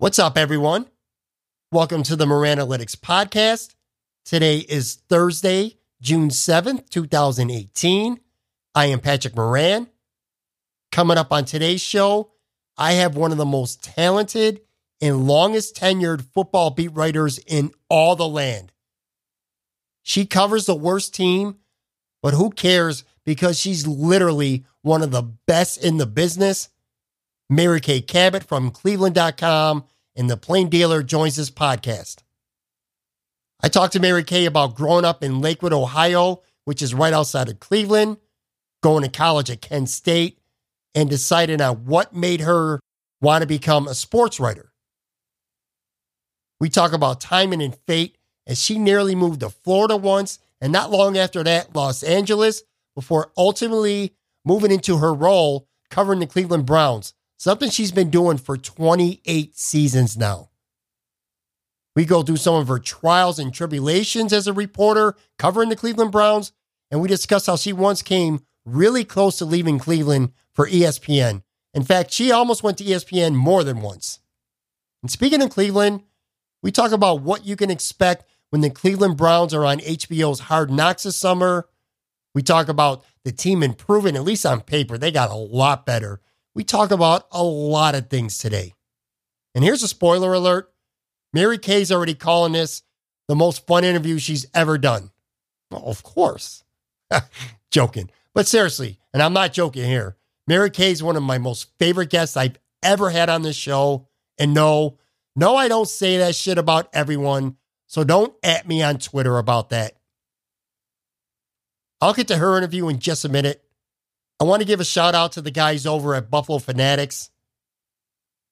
What's up, everyone? Welcome to the Moran Analytics Podcast. Today is Thursday, June 7th, 2018. I am Patrick Moran. Coming up on today's show, I have one of the most talented and longest tenured football beat writers in all the land. She covers the worst team, but who cares because she's literally one of the best in the business. Mary Kay Cabot from cleveland.com and the Plain Dealer joins this podcast. I talked to Mary Kay about growing up in Lakewood, Ohio, which is right outside of Cleveland, going to college at Kent State, and deciding on what made her want to become a sports writer. We talk about timing and fate as she nearly moved to Florida once, and not long after that, Los Angeles, before ultimately moving into her role covering the Cleveland Browns, something she's been doing for 28 seasons now. We go through some of her trials and tribulations as a reporter covering the Cleveland Browns, and we discuss how she once came really close to leaving Cleveland for ESPN. In fact, she almost went to ESPN more than once. And speaking of Cleveland, we talk about what you can expect when the Cleveland Browns are on HBO's Hard Knocks this summer. We talk about the team improving, at least on paper. They got a lot better. We talk about a lot of things today. And here's a spoiler alert Mary Kay's already calling this the most fun interview she's ever done. Well, of course. joking. But seriously, and I'm not joking here, Mary Kay's one of my most favorite guests I've ever had on this show. And no, no, I don't say that shit about everyone. So don't at me on Twitter about that. I'll get to her interview in just a minute. I want to give a shout out to the guys over at Buffalo Fanatics.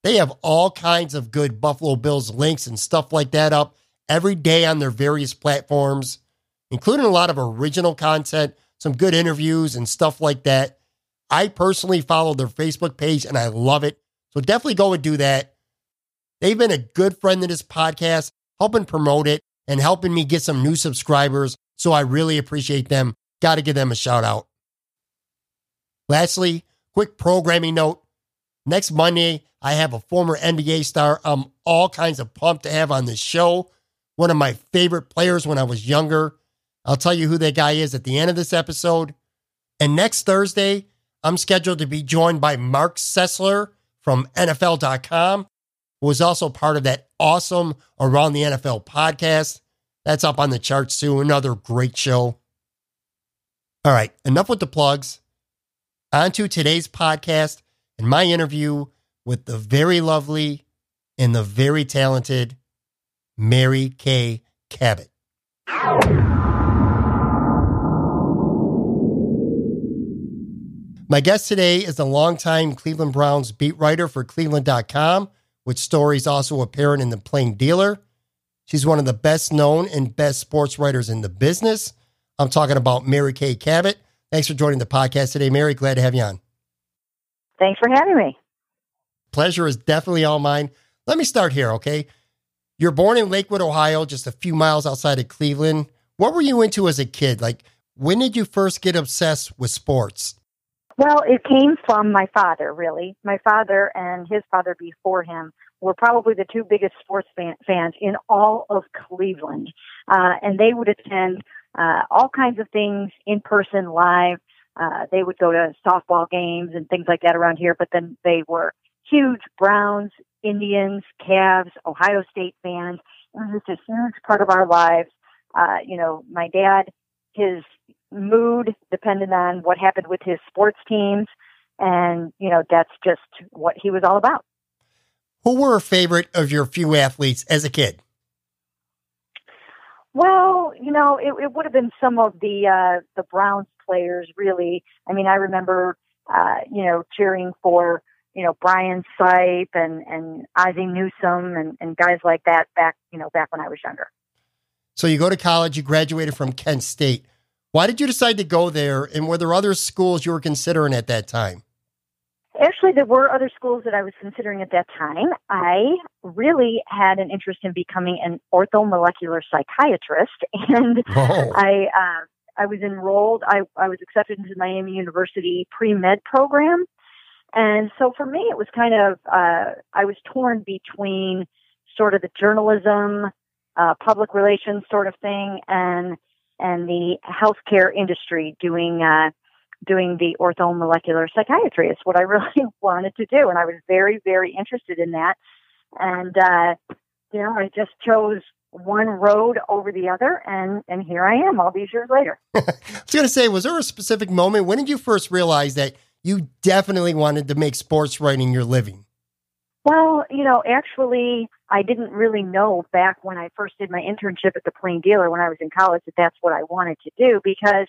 They have all kinds of good Buffalo Bills links and stuff like that up every day on their various platforms, including a lot of original content, some good interviews and stuff like that. I personally follow their Facebook page and I love it. So definitely go and do that. They've been a good friend to this podcast, helping promote it and helping me get some new subscribers. So I really appreciate them. Got to give them a shout out. Lastly, quick programming note. Next Monday, I have a former NBA star I'm all kinds of pumped to have on this show. One of my favorite players when I was younger. I'll tell you who that guy is at the end of this episode. And next Thursday, I'm scheduled to be joined by Marc Sessler from NFL.com, who was also part of that awesome Around the NFL podcast. That's up on the charts too. Another great show. All right, enough with the plugs. On to today's podcast and my interview with the very lovely and the very talented Mary Kay Cabot. My guest today is a longtime Cleveland Browns beat writer for Cleveland.com, with stories also apparent in the Plain Dealer. She's one of the best known and best sports writers in the business. I'm talking about Mary Kay Cabot. Thanks for joining the podcast today, Mary. Glad to have you on. Thanks for having me. Pleasure is definitely all mine. Let me start here, okay? You're born in Lakewood, Ohio, just a few miles outside of Cleveland. What were you into as a kid? Like, when did you first get obsessed with sports? Well, it came from my father, really. My father and his father before him were probably the two biggest sports fan, fans in all of Cleveland. Uh, and they would attend uh, all kinds of things in person, live, uh, they would go to softball games and things like that around here. But then they were huge Browns, Indians, Cavs, Ohio State fans. It was just a huge part of our lives. Uh, you know, my dad, his mood depended on what happened with his sports teams. And, you know, that's just what he was all about. Who were a favorite of your few athletes as a kid? Well, you know, it, it would have been some of the uh, the Browns players, really. I mean, I remember, uh, you know, cheering for you know Brian Sipe and and Ozzie Newsome and, and guys like that back you know back when I was younger. So you go to college, you graduated from Kent State. Why did you decide to go there, and were there other schools you were considering at that time? Actually, there were other schools that I was considering at that time. I really had an interest in becoming an orthomolecular psychiatrist, and oh. I uh, I was enrolled. I I was accepted into Miami University pre med program, and so for me, it was kind of uh, I was torn between sort of the journalism, uh, public relations sort of thing, and and the healthcare industry doing uh, doing the orthomolecular psychiatry. It's what I really wanted to do, and I was very very interested in that. And uh, you know, I just chose one road over the other, and and here I am, all these years later. I was going to say, was there a specific moment when did you first realize that you definitely wanted to make sports writing your living? Well, you know, actually, I didn't really know back when I first did my internship at the Plain Dealer when I was in college that that's what I wanted to do because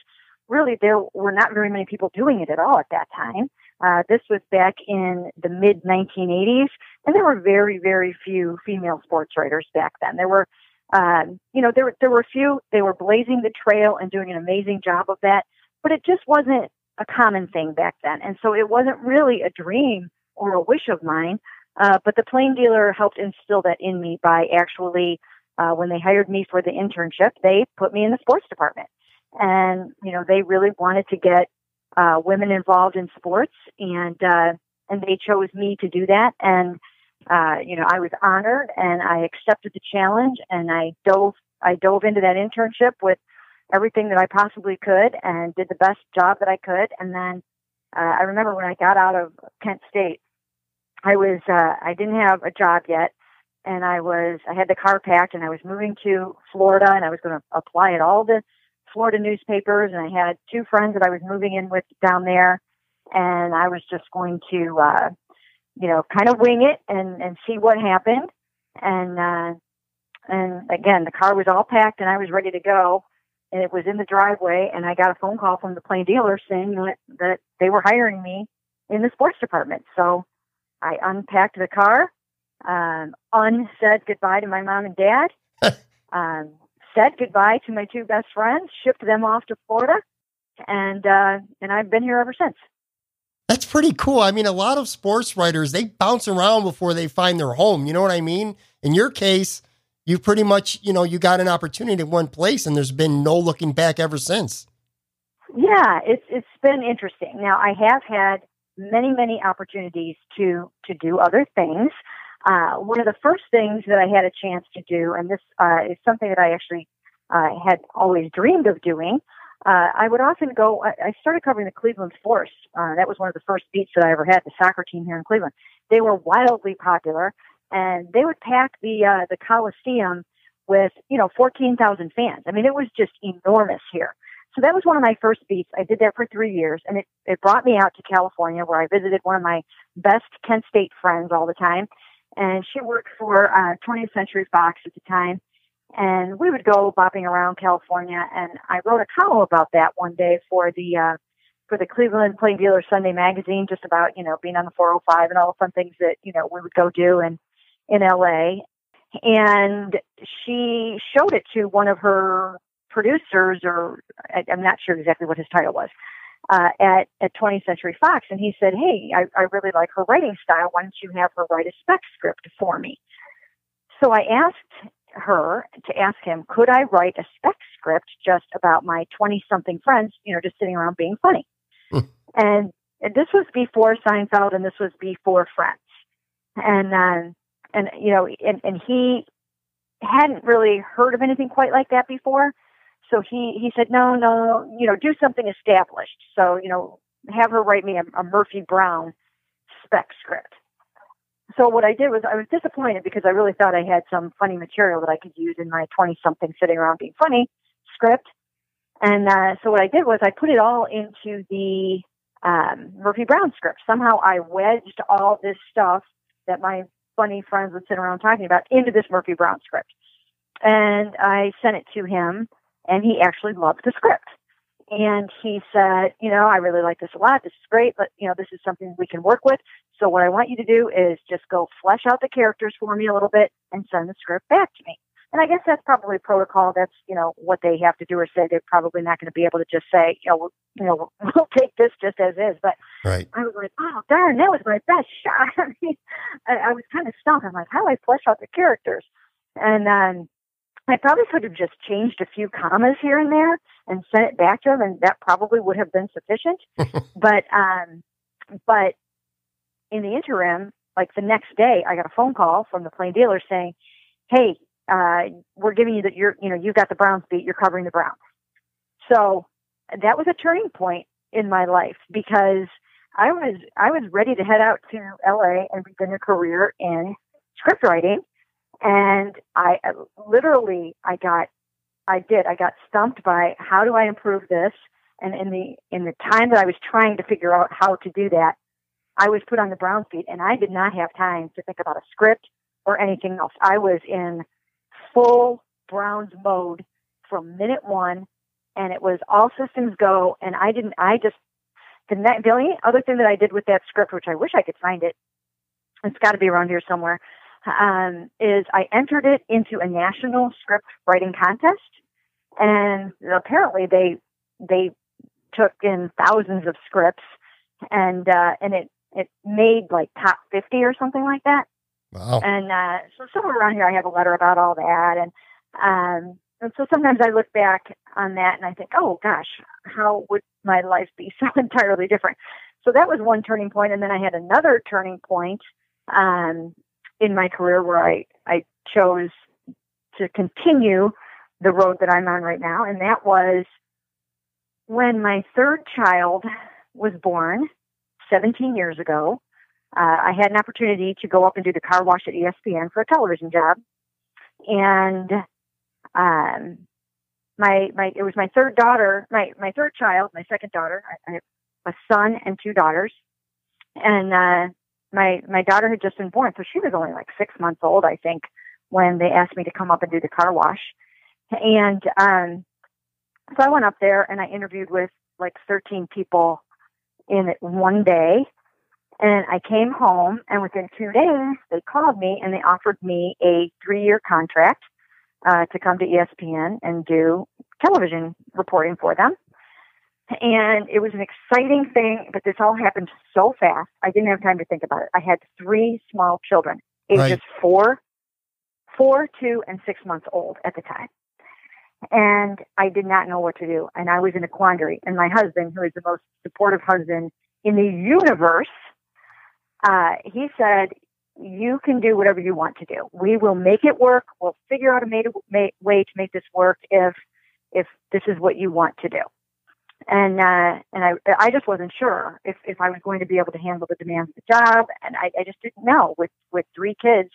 really there were not very many people doing it at all at that time. Uh, this was back in the mid 1980s, and there were very, very few female sports writers back then. There were, um, you know, there there were a few. They were blazing the trail and doing an amazing job of that, but it just wasn't a common thing back then, and so it wasn't really a dream or a wish of mine. Uh, but the plain dealer helped instill that in me by actually, uh, when they hired me for the internship, they put me in the sports department. And, you know, they really wanted to get uh, women involved in sports, and uh, and they chose me to do that. And, uh, you know, I was honored, and I accepted the challenge, and I dove I dove into that internship with everything that I possibly could, and did the best job that I could. And then uh, I remember when I got out of Kent State, I was uh, I didn't have a job yet, and I was I had the car packed, and I was moving to Florida, and I was going to apply at all the Florida newspapers, and I had two friends that I was moving in with down there, and I was just going to uh, you know kind of wing it and and see what happened, and uh, and again the car was all packed, and I was ready to go. And it was in the driveway, and I got a phone call from the plain dealer saying that, that they were hiring me in the sports department. So I unpacked the car, um, unsaid goodbye to my mom and dad, um, said goodbye to my two best friends, shipped them off to Florida, and uh, and I've been here ever since. That's pretty cool. I mean, a lot of sports writers they bounce around before they find their home. You know what I mean? In your case, you pretty much you know you got an opportunity in one place, and there's been no looking back ever since. Yeah, it's it's been interesting. Now I have had many, many opportunities to to do other things. Uh, one of the first things that I had a chance to do, and this uh, is something that I actually uh, had always dreamed of doing. Uh, I would often go. I, I started covering the Cleveland Force. Uh, that was one of the first beats that I ever had. The soccer team here in Cleveland. They were wildly popular, and they would pack the uh, the Coliseum with you know 14,000 fans. I mean, it was just enormous here. So that was one of my first beats. I did that for three years, and it, it brought me out to California where I visited one of my best Kent State friends all the time. And she worked for uh, 20th Century Fox at the time. And we would go bopping around California. And I wrote a column about that one day for the uh, for the Cleveland Plain Dealer Sunday magazine, just about you know being on the 405 and all the fun things that you know we would go do in in LA. And she showed it to one of her producers, or I, am not sure exactly what his title was, uh, at at 20th Century Fox, and he said, "Hey, I, I really like her writing style. Why don't you have her write a spec script for me?" So I asked her to ask him, could I write a spec script just about my 20 something friends, you know, just sitting around being funny? Hmm. and, and this was before Seinfeld and this was before Friends. And, uh, and, you know, and, and he hadn't really heard of anything quite like that before. So he he said, no, no, you know, do something established. So you know, have her write me a, a Murphy Brown spec script. So what I did was I was disappointed because I really thought I had some funny material that I could use in my 20 something sitting around being funny script. And uh, so what I did was I put it all into the um, Murphy Brown script. Somehow I wedged all this stuff that my funny friends would sit around talking about into this Murphy Brown script. And I sent it to him, and he actually loved the script. And he said, you know, I really like this a lot. This is great, but you know, this is something we can work with. So what I want you to do is just go flesh out the characters for me a little bit and send the script back to me. And I guess that's probably protocol. That's you know what they have to do or say. They're probably not going to be able to just say, you know, we'll, you know, we'll take this just as is. But right. I was like, oh darn, that was my best shot. I mean, I, I was kind of stumped. I'm like, how do I flesh out the characters? And then I probably could have just changed a few commas here and there and sent it back to him, and that probably would have been sufficient. but um, but in the interim, like the next day, I got a phone call from the Plain Dealer saying, "Hey, uh, we're giving you that you're, you know, you've got the Browns beat. You're covering the Browns. So that was a turning point in my life because I was, I was ready to head out to LA and begin a career in script writing. And I uh, literally, I got, I did, I got stumped by how do I improve this? And in the, in the time that I was trying to figure out how to do that, I was put on the brown beat and I did not have time to think about a script or anything else. I was in full Browns mode from minute one, and it was all systems go. And I didn't. I just the, ne- the only other thing that I did with that script, which I wish I could find it, it's got to be around here somewhere, um, is I entered it into a national script writing contest, and apparently they they took in thousands of scripts, and uh, and it it made like top fifty or something like that. Wow. And uh, so somewhere around here, I have a letter about all that, and um, and so sometimes I look back on that and I think, oh gosh, how would my life be so entirely different? So that was one turning point, and then I had another turning point um, in my career where I I chose to continue the road that I'm on right now, and that was when my third child was born 17 years ago uh, I had an opportunity to go up and do the car wash at ESPN for a television job, and um, my my it was my third daughter, my my third child, my second daughter. I, I have a son and two daughters, and uh, my my daughter had just been born, so she was only like six months old, I think, when they asked me to come up and do the car wash, and um, so I went up there and I interviewed with like 13 people in one day and I came home, and within two days, they called me and they offered me a three year contract uh, to come to ESPN and do television reporting for them. And it was an exciting thing, but this all happened so fast. I didn't have time to think about it. I had three small children, ages Right. four, four, two, and six months old at the time. And I did not know what to do. And I was in a quandary. And my husband, who is the most supportive husband in the universe, uh, he said, "You can do whatever you want to do. We will make it work. We'll figure out a way to make this work if if this is what you want to do." And uh, and I I just wasn't sure if if I was going to be able to handle the demands of the job, and I, I just didn't know with with three kids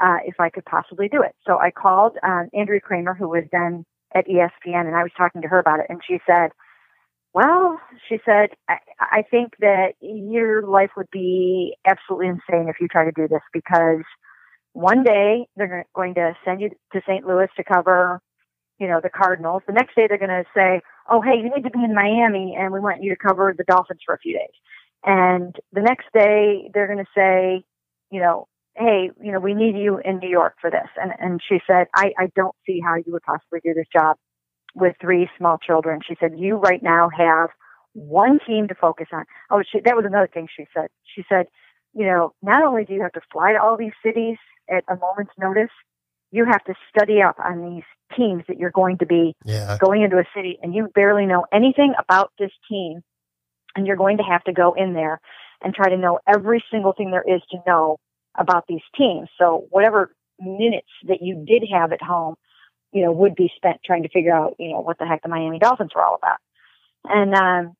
uh, if I could possibly do it. So I called um, Andrea Kremer, who was then at ESPN, and I was talking to her about it, and she said. Well, she said, I, I think that your life would be absolutely insane if you try to do this because one day they're going to send you to St. Louis to cover, you know, the Cardinals. The next day they're going to say, oh, hey, you need to be in Miami and we want you to cover the Dolphins for a few days. And the next day they're going to say, you know, hey, you know, we need you in New York for this. And, and she said, I, I don't see how you would possibly do this job with three small children. She said, You right now have one team to focus on. Oh, she, that was another thing she said. She said, You know, not only do you have to fly to all these cities at a moment's notice, you have to study up on these teams that you're going to be Yeah. going into a city and you barely know anything about this team. And you're going to have to go in there and try to know every single thing there is to know about these teams. So, whatever minutes that you did have at home, you know, would be spent trying to figure out, you know, what the heck the Miami Dolphins were all about. And, um,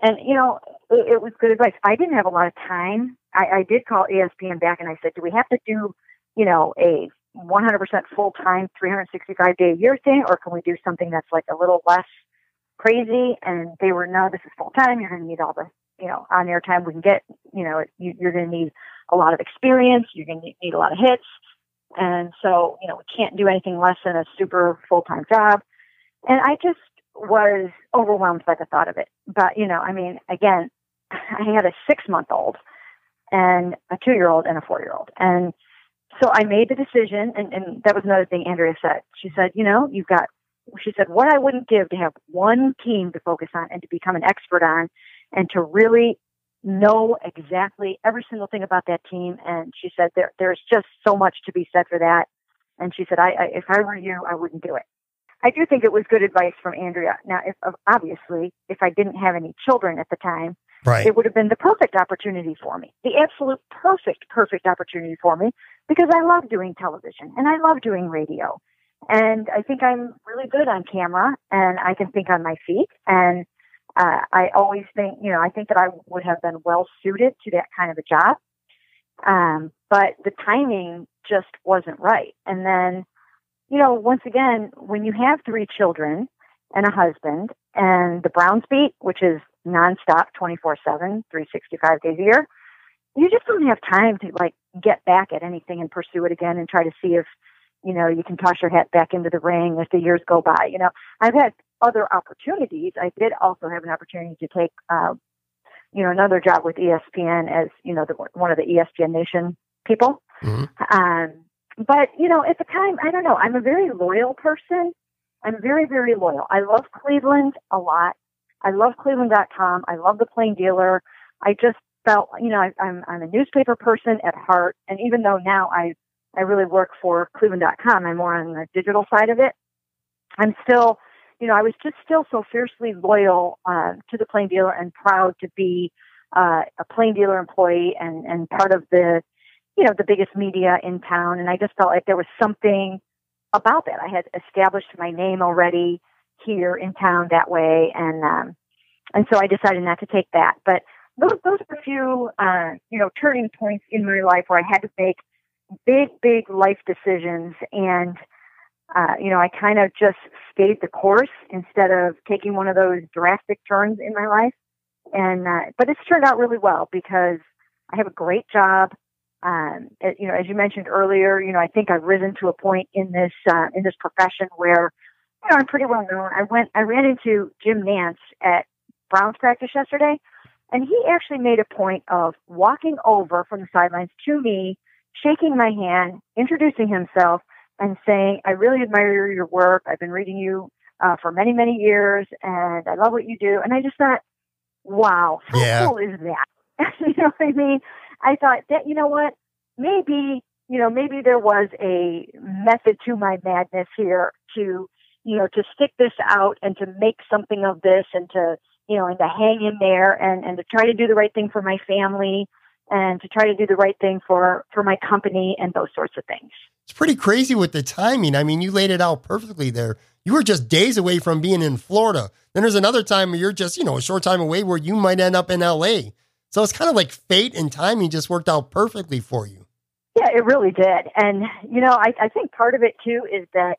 and, you know, it, it was good advice. I didn't have a lot of time. I, I did call ESPN back and I said, do we have to do, you know, a 100% full time, 365 day a year thing, or can we do something that's like a little less crazy? And they were, no, this is full time. You're going to need all the, you know, on air time we can get. You know, you, you're going to need a lot of experience. You're going to need a lot of hits. And so, you know, we can't do anything less than a super full time job. And I just was overwhelmed by the thought of it. But, you know, I mean, again, I had a six month old and a two year old and a four year old. And so I made the decision, and, and that was another thing Andrea said. She said, you know, you've got, she said, what I wouldn't give to have one team to focus on and to become an expert on and to really know exactly every single thing about that team. And she said, there, there's just so much to be said for that. And she said, I, I, if I were you, I wouldn't do it. I do think it was good advice from Andrea. Now, if obviously, if I didn't have any children at the time, Right. it would have been the perfect opportunity for me, the absolute perfect, perfect opportunity for me because I love doing television and I love doing radio. And I think I'm really good on camera and I can think on my feet. And uh, I always think, you know, I think that I would have been well suited to that kind of a job. Um, but the timing just wasn't right. And then, you know, once again, when you have three children and a husband and the Browns beat, which is nonstop 24 7, 365 days a year, you just don't have time to like get back at anything and pursue it again and try to see if, you know, you can toss your hat back into the ring as the years go by. You know, I've had other opportunities. I did also have an opportunity to take, uh, you know, another job with ESPN as, you know, the, one of the ESPN Nation people. Mhm. Um, but, you know, at the time, I don't know, I'm a very loyal person. I'm very, very loyal. I love Cleveland a lot. I love Cleveland.com. I love the plain dealer. I just felt, you know, I, I'm, I'm a newspaper person at heart. And even though now I, I really work for Cleveland.com, I'm more on the digital side of it. I'm still, you know, I was just still so fiercely loyal uh, to the plain dealer and proud to be uh, a plain dealer employee and, and part of the, you know, the biggest media in town. And I just felt like there was something about that. I had established my name already here in town that way, and um, and so I decided not to take that. But those those were a few uh, you know turning points in my life where I had to make big big life decisions, and uh, you know I kind of just stayed the course instead of taking one of those drastic turns in my life. And uh, but it's turned out really well because I have a great job. Um, you know, as you mentioned earlier, you know, I think I've risen to a point in this uh, in this profession where, know, I'm pretty well known. I went, I ran into Jim Nantz at Browns practice yesterday, and he actually made a point of walking over from the sidelines to me, shaking my hand, introducing himself, and saying, "I really admire your work. I've been reading you uh, for many, many years, and I love what you do." And I just thought, "Wow, how Yeah. cool is that?" you know what I mean? I thought that you know what, maybe you know maybe there was a method to my madness here to you know to stick this out and to make something of this and to you know and to hang in there and and to try to do the right thing for my family and to try to do the right thing for for my company and those sorts of things. It's pretty crazy with the timing. I mean, you laid it out perfectly there. You were just days away from being in Florida. Then there's another time where you're just, you know, a short time away where you might end up in LA. So it's kind of like fate and timing just worked out perfectly for you. Yeah, it really did. And, you know, I, I think part of it too is that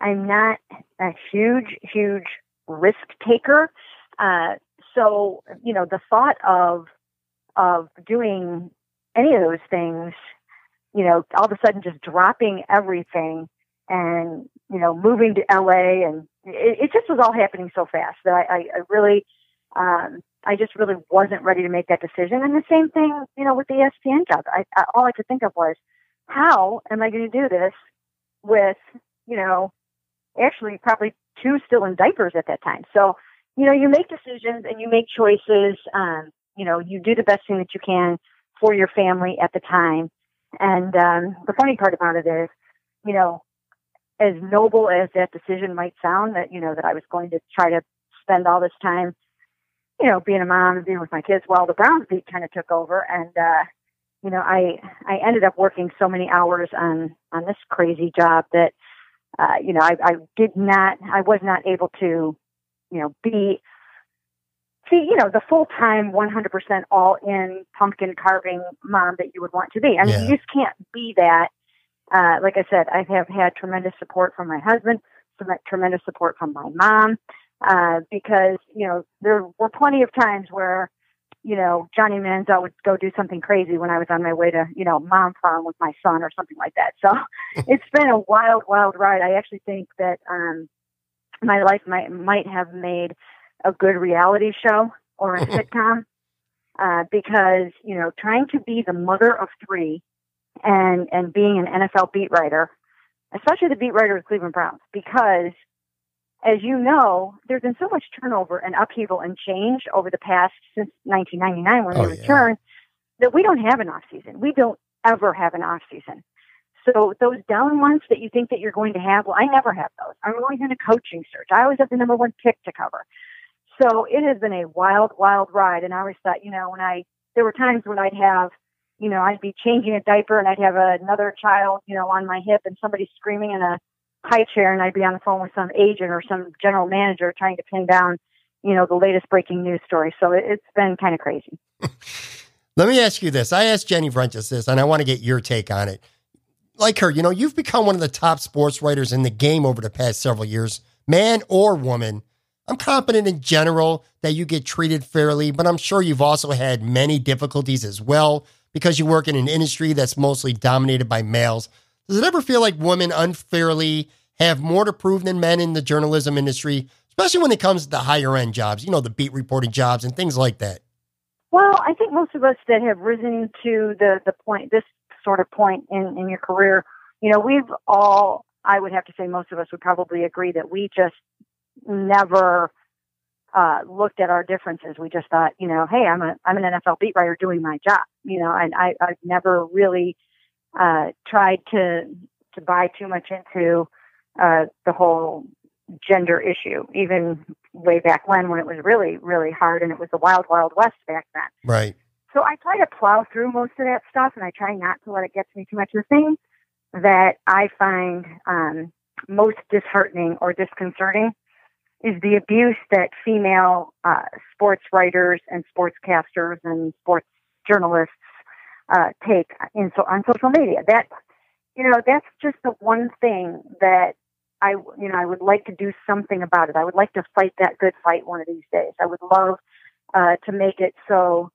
I'm not a huge, huge risk taker. Uh, so, you know, the thought of, of doing any of those things, you know, all of a sudden just dropping everything and, you know, moving to LA and it, it just was all happening so fast that I, I, I really, um, I just really wasn't ready to make that decision. And the same thing, you know, with the ESPN job. I, I all I could think of was, how am I going to do this with, you know, actually probably two still in diapers at that time. So, you know, you make decisions and you make choices. Um, you know, you do the best thing that you can for your family at the time. And um, the funny part about it is, you know, as noble as that decision might sound, that you know that I was going to try to spend all this time you know, being a mom and being with my kids while the Browns beat kind of took over. And, uh, you know, I, I ended up working so many hours on, on this crazy job that, uh, you know, I, I did not, I was not able to, you know, be, see, you know, the full time, 100% all in pumpkin carving mom that you would want to be. I mean, Yeah. you just can't be that. Uh, like I said, I have had tremendous support from my husband, tremendous support from my mom, uh, because, you know, there were plenty of times where, you know, Johnny Manziel would go do something crazy when I was on my way to, you know, mom farm with my son or something like that. So it's been a wild, wild ride. I actually think that um, my life might might have made a good reality show or a sitcom uh, because you know trying to be the mother of three and and being an NFL beat writer, especially the beat writer of Cleveland Browns, because as you know, there's been so much turnover and upheaval and change over the past since 1999 when Oh, we yeah. returned that we don't have an off season. We don't ever have an off season. So those down months that you think that you're going to have, well, I never have those. I'm always in a coaching search. I always have the number one pick to cover. So it has been a wild, wild ride. And I always thought, you know, when I there were times when I'd have, you know, I'd be changing a diaper and I'd have another child, you know, on my hip and somebody screaming in a high chair and I'd be on the phone with some agent or some general manager trying to pin down, you know, the latest breaking news story. So it, it's been kind of crazy. Let me ask you this. I asked Jenny Vrentas this, and I want to get your take on it. Like her, you know, you've become one of the top sports writers in the game over the past several years, man or woman. I'm confident in general that you get treated fairly, but I'm sure you've also had many difficulties as well because you work in an industry that's mostly dominated by males. Does it ever feel like women unfairly have more to prove than men in the journalism industry, especially when it comes to the higher end jobs, you know, the beat reporting jobs and things like that? Well, I think most of us that have risen to the the point, this sort of point in in your career, you know, we've all, I would have to say, most of us would probably agree that we just never uh, looked at our differences. We just thought, you know, hey, I'm a I'm an NFL beat writer doing my job, you know, and I I've never really uh, tried to to buy too much into uh, the whole gender issue, even way back when, when it was really, really hard and it was the wild, wild west back then. Right. So I try to plow through most of that stuff and I try not to let it get to me too much. The thing that I find um, most disheartening or disconcerting is the abuse that female uh, sports writers and sportscasters and sports journalists uh, take in so, on social media. That you know, that's just the one thing that I you know I would like to do something about it. I would like to fight that good fight one of these days. I would love uh, to make it so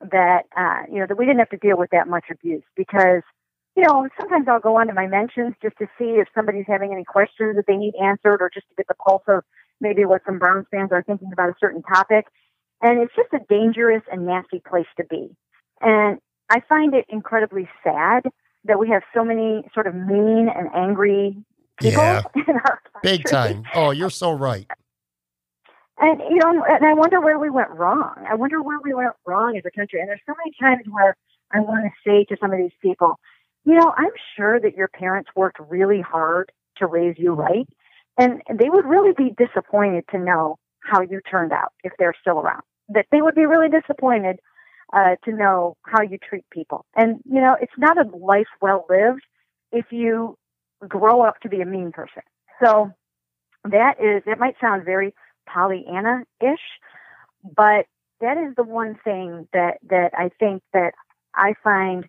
that uh, you know that we didn't have to deal with that much abuse because you know sometimes I'll go onto my mentions just to see if somebody's having any questions that they need answered or just to get the pulse of maybe what some Browns fans are thinking about a certain topic, and it's just a dangerous and nasty place to be. And I find it incredibly sad that we have so many sort of mean and angry people Yeah. in our Big time. Oh, you're so right. And you know, and I wonder where we went wrong. I wonder where we went wrong as a country. And there's so many times where I want to say to some of these people, you know, I'm sure that your parents worked really hard to raise you right, and they would really be disappointed to know how you turned out if they're still around. That they would be really disappointed uh, to know how you treat people. And you know, it's not a life well lived if you grow up to be a mean person. So that is it might sound very Pollyanna ish, but that is the one thing that that I think that I find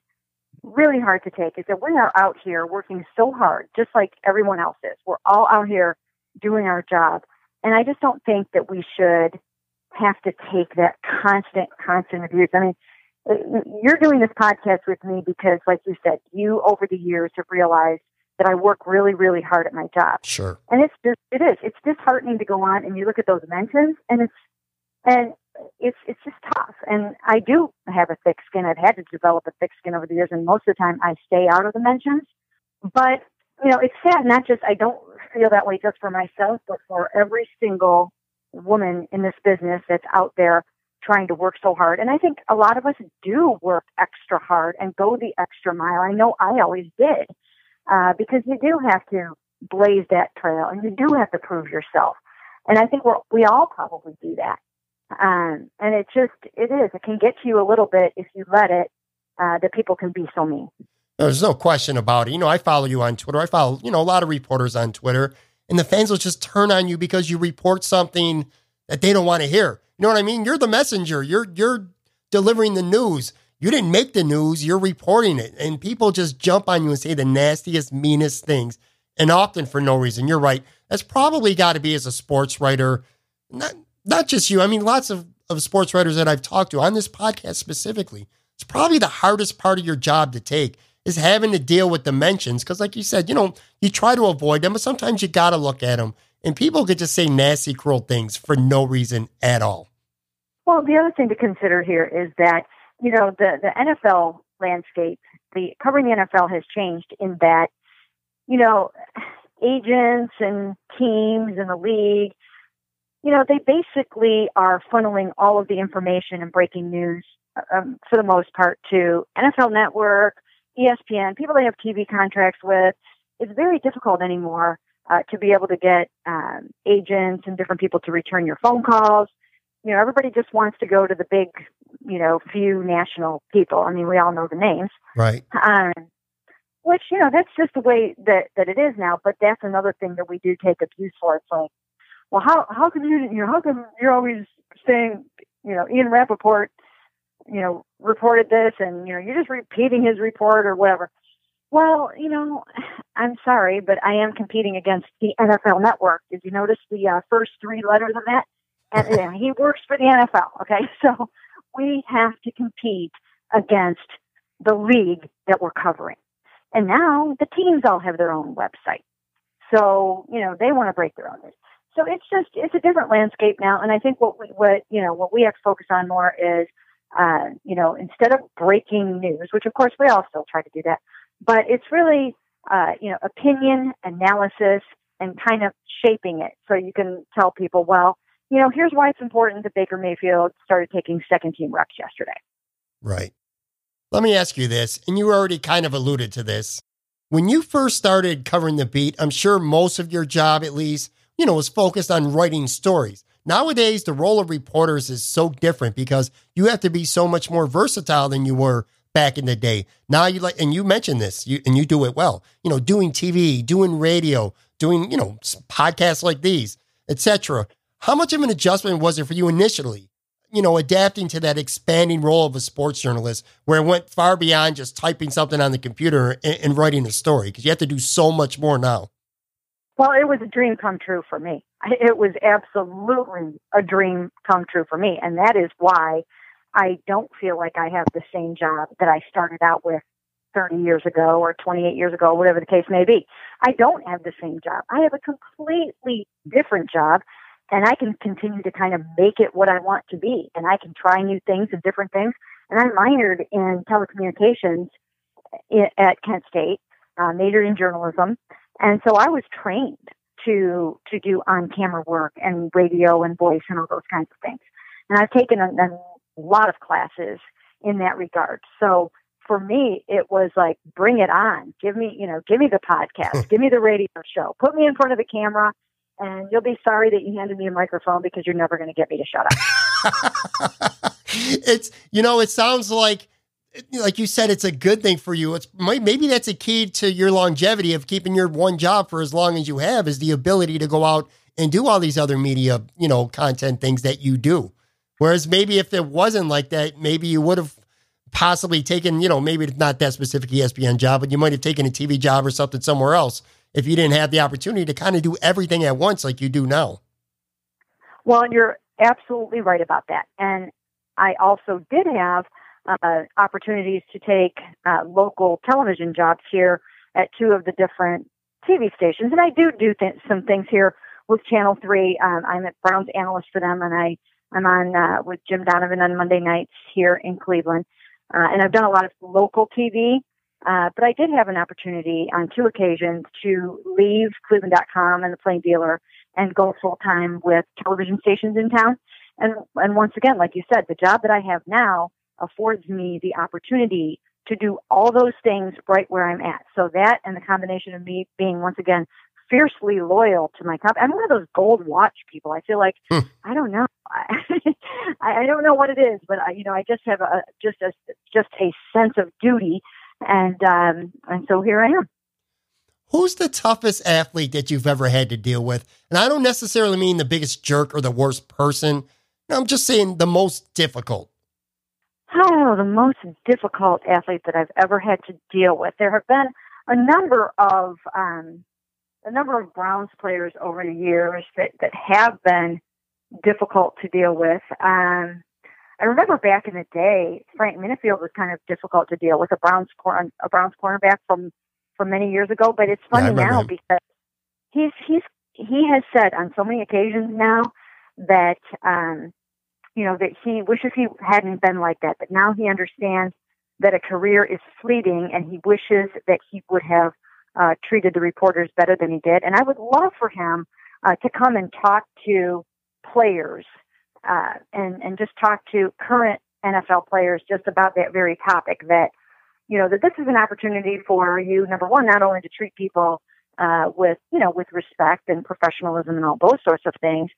really hard to take is that we are out here working so hard, just like everyone else is. We're all out here doing our job, and I just don't think that we should have to take that constant, constant abuse. I mean, you're doing this podcast with me because, like you said, you over the years have realized that I work really, really hard at my job Sure. and it's just it is it's disheartening to go on and you look at those mentions and it's and it's it's just tough and i do have a thick skin i've had to develop a thick skin over the years and most of the time i stay out of the mentions but you know it's sad not just i don't feel that way just for myself but for every single woman in this business that's out there trying to work so hard and i think a lot of us do work extra hard and go the extra mile i know i always did uh, because you do have to blaze that trail and you do have to prove yourself. And I think we're, we all probably do that. Um, and it just, it is, it can get to you a little bit if you let it, uh, that people can be so mean. There's no question about it. You know, I follow you on Twitter. I follow, you know, a lot of reporters on Twitter, and the fans will just turn on you because you report something that they don't want to hear. You know what I mean? You're the messenger. You're you're delivering the news. You didn't make the news, you're reporting it. And people just jump on you and say the nastiest, meanest things, and often for no reason. You're right. That's probably got to be as a sports writer, not not just you. I mean, lots of, of sports writers that I've talked to on this podcast specifically. It's probably the hardest part of your job to take is having to deal with the mentions. Because, like you said, you know, you try to avoid them, but sometimes you got to look at them. And people could just say nasty, cruel things for no reason at all. Well, the other thing to consider here is that, you know, the, the NFL landscape, the covering the NFL has changed in that, you know, agents and teams and the league, you know, they basically are funneling all of the information and breaking news um, for the most part to NFL Network, ESPN, people they have TV contracts with. It's very difficult anymore uh, to be able to get um, agents and different people to return your phone calls. You know, everybody just wants to go to the big, you know, few national people. I mean, we all know the names, right? Um, which you know, that's just the way that that it is now. But that's another thing that we do take abuse for. It's like, well, how how can you, you know, how come you're always saying, you know, Ian Rapoport you know, reported this and, you know, you're just repeating his report or whatever. Well, you know, I'm sorry, but I am competing against the NFL network. Did you notice the uh, first three letters of that? And he works for the NFL. Okay. So we have to compete against the league that we're covering. And now the teams all have their own website. So, you know, they want to break their own news. So it's just, it's a different landscape now. And I think what we, what, you know, what we have to focus on more is uh, you know, instead of breaking news, which of course we all still try to do that, but it's really, uh, you know, opinion, analysis, and kind of shaping it so you can tell people, well, you know, here's why it's important that Baker Mayfield started taking second team reps yesterday. Right. Let me ask you this, and you already kind of alluded to this. When you first started covering the beat, I'm sure most of your job, at least, you know, was focused on writing stories. Nowadays, the role of reporters is so different because you have to be so much more versatile than you were back in the day. Now you like, and you mentioned this, you, and you do it well. You know, doing TV, doing radio, doing you know podcasts like these, etc. How much of an adjustment was it for you initially? You know, adapting to that expanding role of a sports journalist, where it went far beyond just typing something on the computer and, and writing a story, because you have to do so much more now. Well, it was a dream come true for me. It was absolutely a dream come true for me. And that is why I don't feel like I have the same job that I started out with 30 years ago or 28 years ago, whatever the case may be. I don't have the same job. I have a completely different job and I can continue to kind of make it what I want to be. And I can try new things and different things. And I minored in telecommunications at Kent State, uh, majored in journalism. And so I was trained to to do on camera work and radio and voice and all those kinds of things. And I've taken a, a lot of classes in that regard. So for me, it was like, bring it on. Give me, you know, give me the podcast, give me the radio show, put me in front of the camera, and you'll be sorry that you handed me a microphone because you're never going to get me to shut up. it's, you know, it sounds like like you said, it's a good thing for you. It's maybe that's a key to your longevity of keeping your one job for as long as you have is the ability to go out and do all these other media, you know, content things that you do. Whereas maybe if it wasn't like that, maybe you would have possibly taken, you know, maybe not that specific ESPN job, but you might have taken a TV job or something somewhere else if you didn't have the opportunity to kind of do everything at once like you do now. Well, you're absolutely right about that. And I also did have uh, opportunities to take uh, local television jobs here at two of the different TV stations. And I do do th- some things here with Channel 3. Um, I'm a Browns analyst for them, and I, I'm on uh, with Jim Donovan on Monday nights here in Cleveland. Uh, and I've done a lot of local TV, uh, but I did have an opportunity on two occasions to leave Cleveland.com and the Plain Dealer and go full time with television stations in town. And and once again, like you said, the job that I have now affords me the opportunity to do all those things right where I'm at. So that and the combination of me being once again fiercely loyal to my company. I'm one of those gold watch people. I feel like hmm. I don't know. I, I don't know what it is, but I, you know, I just have a just a just a sense of duty and um, and so here I am. Who's the toughest athlete that you've ever had to deal with? And I don't necessarily mean the biggest jerk or the worst person. I'm just saying the most difficult. Oh, the most difficult athlete that I've ever had to deal with. There have been a number of um, a number of Browns players over the years that, that have been difficult to deal with. Um, I remember back in the day, Frank Minnifield was kind of difficult to deal with a Browns cor- a Browns cornerback from from many years ago. But it's funny Yeah, now remember because he's he's he has said on so many occasions now that um, you know that he wishes he hadn't been like that. But now he understands that a career is fleeting, and he wishes that he would have uh, treated the reporters better than he did. And I would love for him uh, to come and talk to players uh, and and just talk to current NFL players just about that very topic. That you know that this is an opportunity for you, number one, not only to treat people uh, with you know with respect and professionalism and all those sorts of things,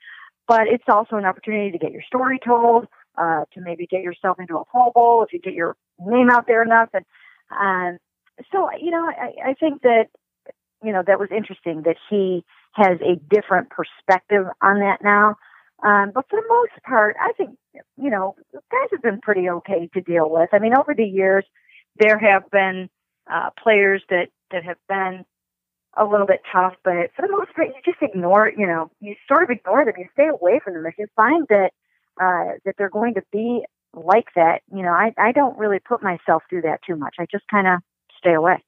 but it's also an opportunity to get your story told, uh, to maybe get yourself into a Pro Bowl if you get your name out there enough, and um, so you know I, I think that you know that was interesting that he has a different perspective on that now. Um, but for the most part, I think you know guys have been pretty okay to deal with. I mean, over the years, there have been uh, players that that have been a little bit tough, but for the most part, you just ignore. You know, you sort of ignore them. You stay away from them. If you find that uh, that they're going to be like that, you know, I I don't really put myself through that too much. I just kind of stay away.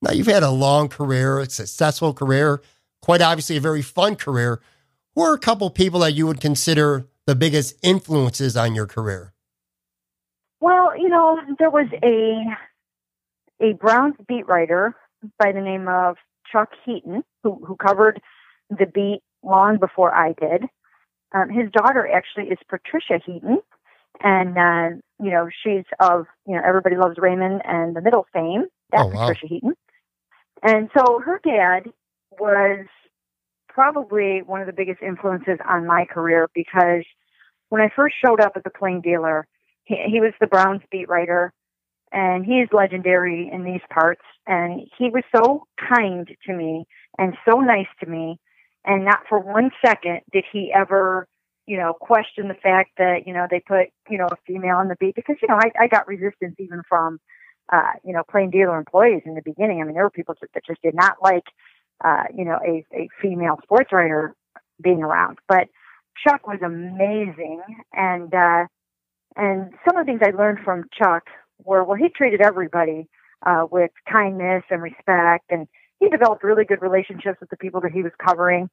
Now, you've had a long career, a successful career, quite obviously a very fun career. Who are a couple people that you would consider the biggest influences on your career? Well, you know, there was a a Browns beat writer by the name of Chuck Heaton who who covered the beat long before I did. Um, his daughter actually is Patricia Heaton, and uh, you know she's of you know Everybody Loves Raymond and the Middle fame. That's Oh, wow. Patricia Heaton, and so her dad was probably one of the biggest influences on my career because when I first showed up at the Plain Dealer, he, he was the Browns beat writer, and he is legendary in these parts. And he was so kind to me and so nice to me, and not for one second did he ever, you know, question the fact that you know they put you know a female on the beat because you know I, I got resistance even from uh, you know Plain Dealer employees in the beginning. I mean, there were people that just did not like uh, you know a, a female sports writer being around, but Chuck was amazing, and uh, and some of the things I learned from Chuck were well, he treated everybody uh, with kindness and respect, and he developed really good relationships with the people that he was covering.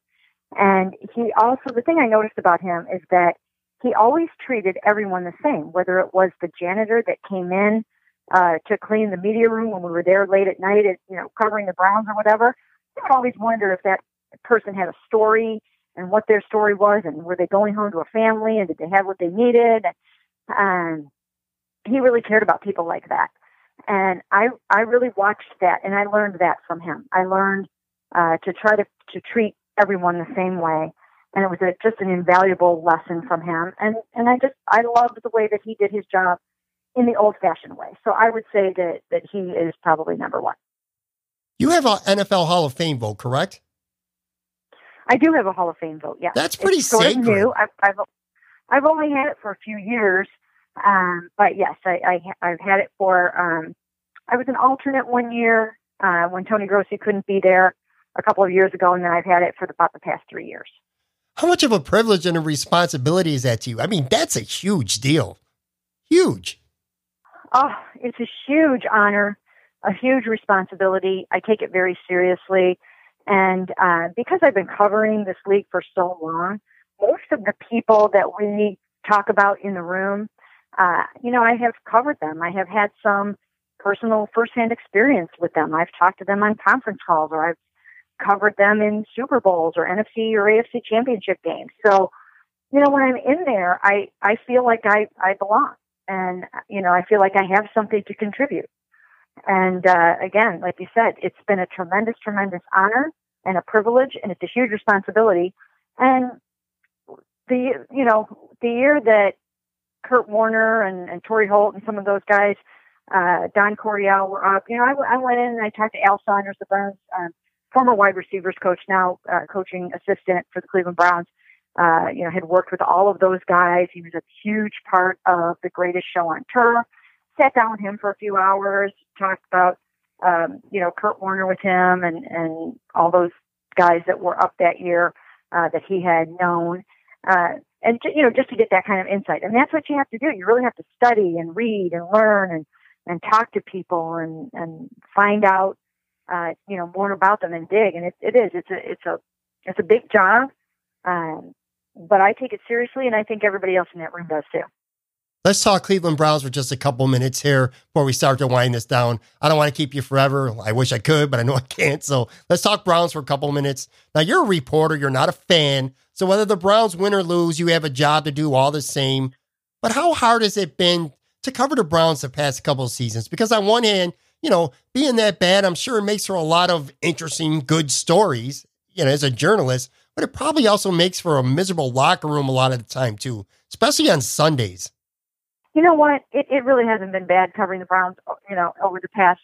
And he also, the thing I noticed about him is that he always treated everyone the same, whether it was the janitor that came in uh, to clean the media room when we were there late at night, at, you know, covering the Browns or whatever. I would always wonder if that person had a story and what their story was, and were they going home to a family, and did they have what they needed? And he really cared about people like that. And I I really watched that, and I learned that from him. I learned uh, to try to to treat everyone the same way, and it was a, just an invaluable lesson from him. And and I just I loved the way that he did his job in the old fashioned way. So I would say that that he is probably number one. You have an NFL Hall of Fame vote, correct? I do have a Hall of Fame vote. Yeah, That's pretty it's sort sacred. of new. I've, I've I've only had it for a few years, um, but yes, I, I I've had it for. Um, I was an alternate one year uh, when Tony Grossi couldn't be there a couple of years ago, and then I've had it for about the past three years. How much of a privilege and a responsibility is that to you? I mean, that's a huge deal. Huge. Oh, it's a huge honor, a huge responsibility. I take it very seriously. And uh, because I've been covering this league for so long, most of the people that we talk about in the room, uh, you know, I have covered them. I have had some personal firsthand experience with them. I've talked to them on conference calls or I've covered them in Super Bowls or NFC or AFC championship games. So, you know, when I'm in there, I, I feel like I, I belong and you know I feel like I have something to contribute. And uh, again, like you said, it's been a tremendous, tremendous honor and a privilege, and it's a huge responsibility. And the you know the year that Kurt Warner and, and Torry Holt and some of those guys uh, Don Coryell were up. You know, I, I went in and I talked to Al Saunders, the Browns um, former wide receivers coach, now uh, coaching assistant for the Cleveland Browns. Uh, you know, had worked with all of those guys. He was a huge part of the greatest show on turf. Sat down with him for a few hours, talked about, um, you know, Kurt Warner with him and, and all those guys that were up that year, uh, that he had known. Uh, and, you know, just to get that kind of insight. And that's what you have to do. You really have to study and read and learn and, and talk to people and, and find out, uh, you know, more about them and dig. And it, it is, it's a, it's a, it's a big job. Um, but I take it seriously, and I think everybody else in that room does too. Let's talk Cleveland Browns for just a couple minutes here before we start to wind this down. I don't want to keep you forever. I wish I could, but I know I can't. So let's talk Browns for a couple minutes. Now, you're a reporter, you're not a fan. So whether the Browns win or lose, you have a job to do all the same. But how hard has it been to cover the Browns the past couple of seasons? Because on one hand, you know, being that bad, I'm sure it makes for a lot of interesting, good stories, you know, as a journalist but it probably also makes for a miserable locker room a lot of the time too, especially on Sundays. You know what? It, it really hasn't been bad covering the Browns, you know, over the past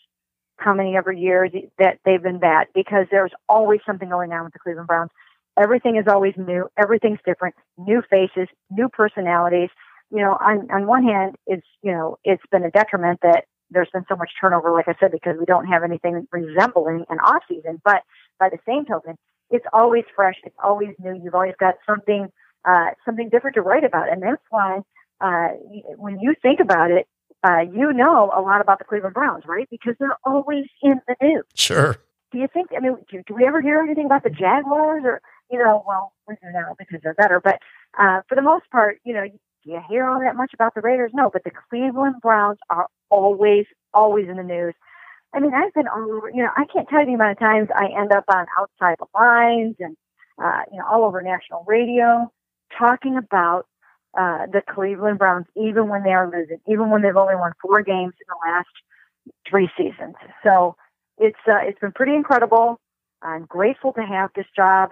how many ever years that they've been bad because there's always something going on with the Cleveland Browns. Everything is always new. Everything's different. New faces, new personalities. You know, on on one hand, it's you know it's been a detriment that there's been so much turnover, like I said, because we don't have anything resembling an off season. But by the same token, it's always fresh. It's always new. You've always got something, uh, something different to write about. And that's why, uh, when you think about it, uh, you know a lot about the Cleveland Browns, right? Because they're always in the news. Sure. Do you think, I mean, do, do we ever hear anything about the Jaguars or, you know, well, we do now because they're better, but, uh, for the most part, you know, do you hear all that much about the Raiders? No, but the Cleveland Browns are always, always in the news. I mean, I've been all over, you know, I can't tell you the amount of times I end up on outside the lines and, uh, you know, all over national radio talking about uh, the Cleveland Browns, even when they are losing, even when they've only won four games in the last three seasons. So it's uh, it's been pretty incredible. I'm grateful to have this job.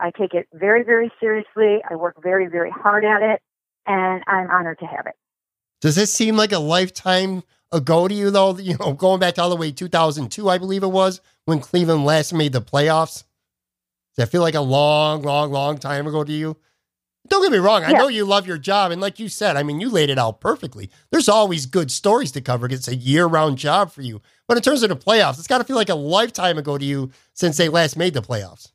I take it very, very seriously. I work very, very hard at it, and I'm honored to have it. Does this seem like a lifetime ago to you, though? You know, going back all the way 2002, I believe it was when Cleveland last made the playoffs. Does that feel like a long, long, long time ago to you? Don't get me wrong. I yeah. know you love your job. And like you said, I mean, you laid it out perfectly. There's always good stories to cover. It's a year round job for you. But in terms of the playoffs, it's got to feel like a lifetime ago to you since they last made the playoffs.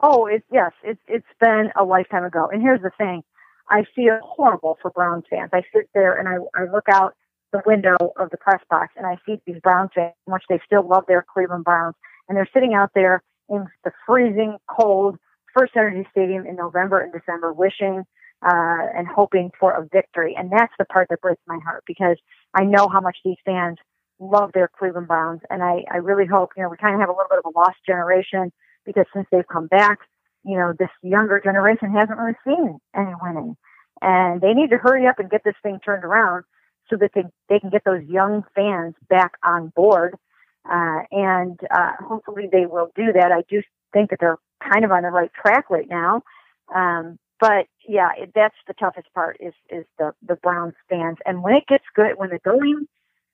Oh, it's yes, it's it's been a lifetime ago. And here's the thing. I feel horrible for Browns fans. I sit there and I, I look out the window of the press box and I see these Browns fans, much they still love their Cleveland Browns. And they're sitting out there in the freezing cold First Energy Stadium in November and December, wishing uh, and hoping for a victory. And that's the part that breaks my heart because I know how much these fans love their Cleveland Browns. And I, I really hope, you know, we kind of have a little bit of a lost generation because since they've come back, you know, this younger generation hasn't really seen any winning. And they need to hurry up and get this thing turned around so that they, they can get those young fans back on board. Uh, and uh, hopefully they will do that. I do think that they're kind of on the right track right now. Um, but yeah, it, that's the toughest part is is the the Browns fans. And when it gets good, when the going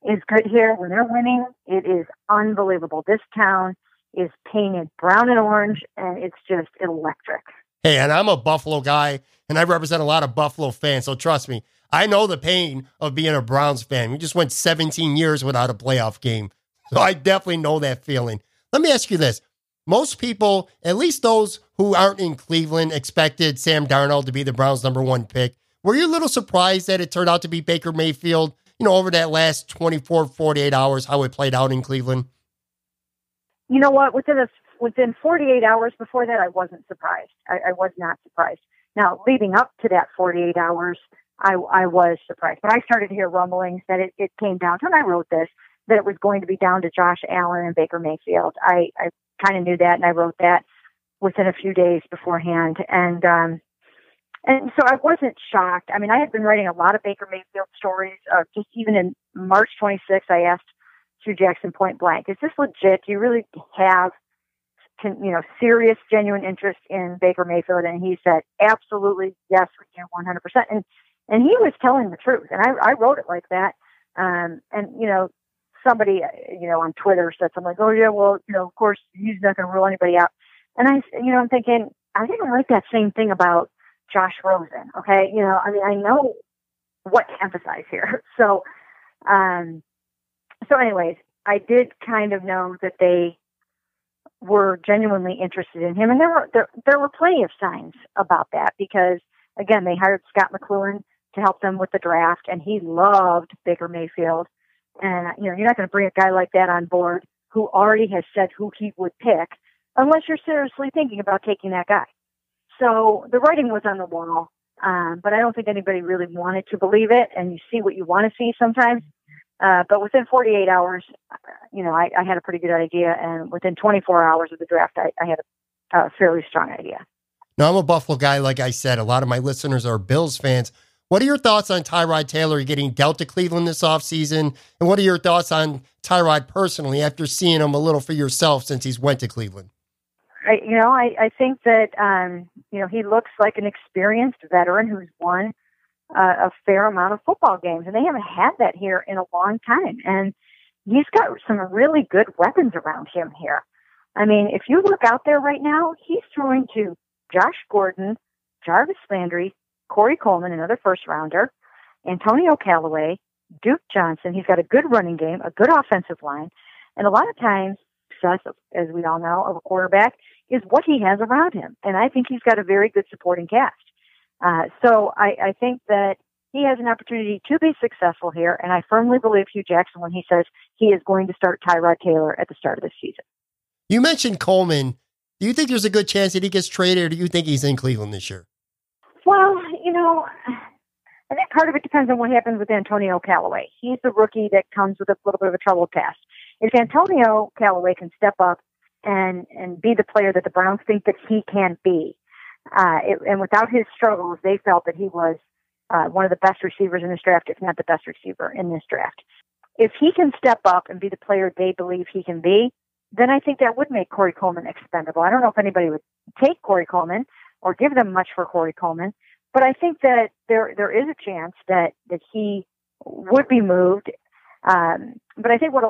is good here, when they're winning, it is unbelievable. This town is painted brown and orange, and it's just electric. Hey, and I'm a Buffalo guy, and I represent a lot of Buffalo fans. So trust me, I know the pain of being a Browns fan. We just went 17 years without a playoff game. So I definitely know that feeling. Let me ask you this. Most people, at least those who aren't in Cleveland, expected Sam Darnold to be the Browns' number one pick. Were you a little surprised that it turned out to be Baker Mayfield, you know, over that last 24, 48 hours, how it played out in Cleveland? You know what? Within a within 48 hours before that, I wasn't surprised. I, I was not surprised. Now, leading up to that 48 hours, I, I was surprised. But I started to hear rumblings that it, it came down to, and I wrote this, that it was going to be down to Josh Allen and Baker Mayfield. I, I kind of knew that, and I wrote that within a few days beforehand. And um, and so I wasn't shocked. I mean, I had been writing a lot of Baker Mayfield stories. Uh, just even in March 26th, I asked Hue Jackson point blank, "Is this legit? Do you really have you know, serious, genuine interest in Baker Mayfield? And he said, absolutely, yes, we do 100%. And, and he was telling the truth. And I, I wrote it like that. Um, and you know, somebody you know on Twitter said something like, "Oh yeah, well, you know, of course he's not going to rule anybody out." And I, you know, I'm thinking I didn't like that same thing about Josh Rosen. Okay, you know, I mean, I know what to emphasize here. So, um, so anyways, I did kind of know that they were genuinely interested in him, and there were there, there were plenty of signs about that because again, they hired Scot McCloughan to help them with the draft, and he loved Baker Mayfield. And you know, you're not going to bring a guy like that on board who already has said who he would pick, unless you're seriously thinking about taking that guy. So the writing was on the wall, um, but I don't think anybody really wanted to believe it. And you see what you want to see sometimes. Uh, but within 48 hours, you know, I, I, had a pretty good idea, and within 24 hours of the draft, I, I had a, a, fairly strong idea. Now, I'm a Buffalo guy, like I said. A lot of my listeners are Bills fans. What are your thoughts on Tyrod Taylor getting dealt to Cleveland this offseason? And what are your thoughts on Tyrod personally after seeing him a little for yourself since he's went to Cleveland? I, you know, I, I think that um, you know he looks like an experienced veteran who's won uh, a fair amount of football games, and they haven't had that here in a long time. And he's got some really good weapons around him here. I mean, if you look out there right now, he's throwing to Josh Gordon, Jarvis Landry, Corey Coleman, another first rounder, Antonio Callaway, Duke Johnson. He's got a good running game, a good offensive line, and a lot of times, success, as we all know, of a quarterback is what he has around him. And I think he's got a very good supporting cast. Uh, so I, I think that he has an opportunity to be successful here, and I firmly believe Hue Jackson when he says he is going to start Tyrod Taylor at the start of the season. You mentioned Coleman. Do you think there's a good chance that he gets traded, or do you think he's in Cleveland this year? Well, you know, I think part of it depends on what happens with Antonio Callaway. He's the rookie that comes with a little bit of a troubled past. If Antonio Callaway can step up and and be the player that the Browns think that he can be, uh, it, and without his struggles, they felt that he was uh, one of the best receivers in this draft, if not the best receiver in this draft. If he can step up and be the player they believe he can be, then I think that would make Corey Coleman expendable. I don't know if anybody would take Corey Coleman or give them much for Corey Coleman, but I think that there there is a chance that that he would be moved. Um, but I think what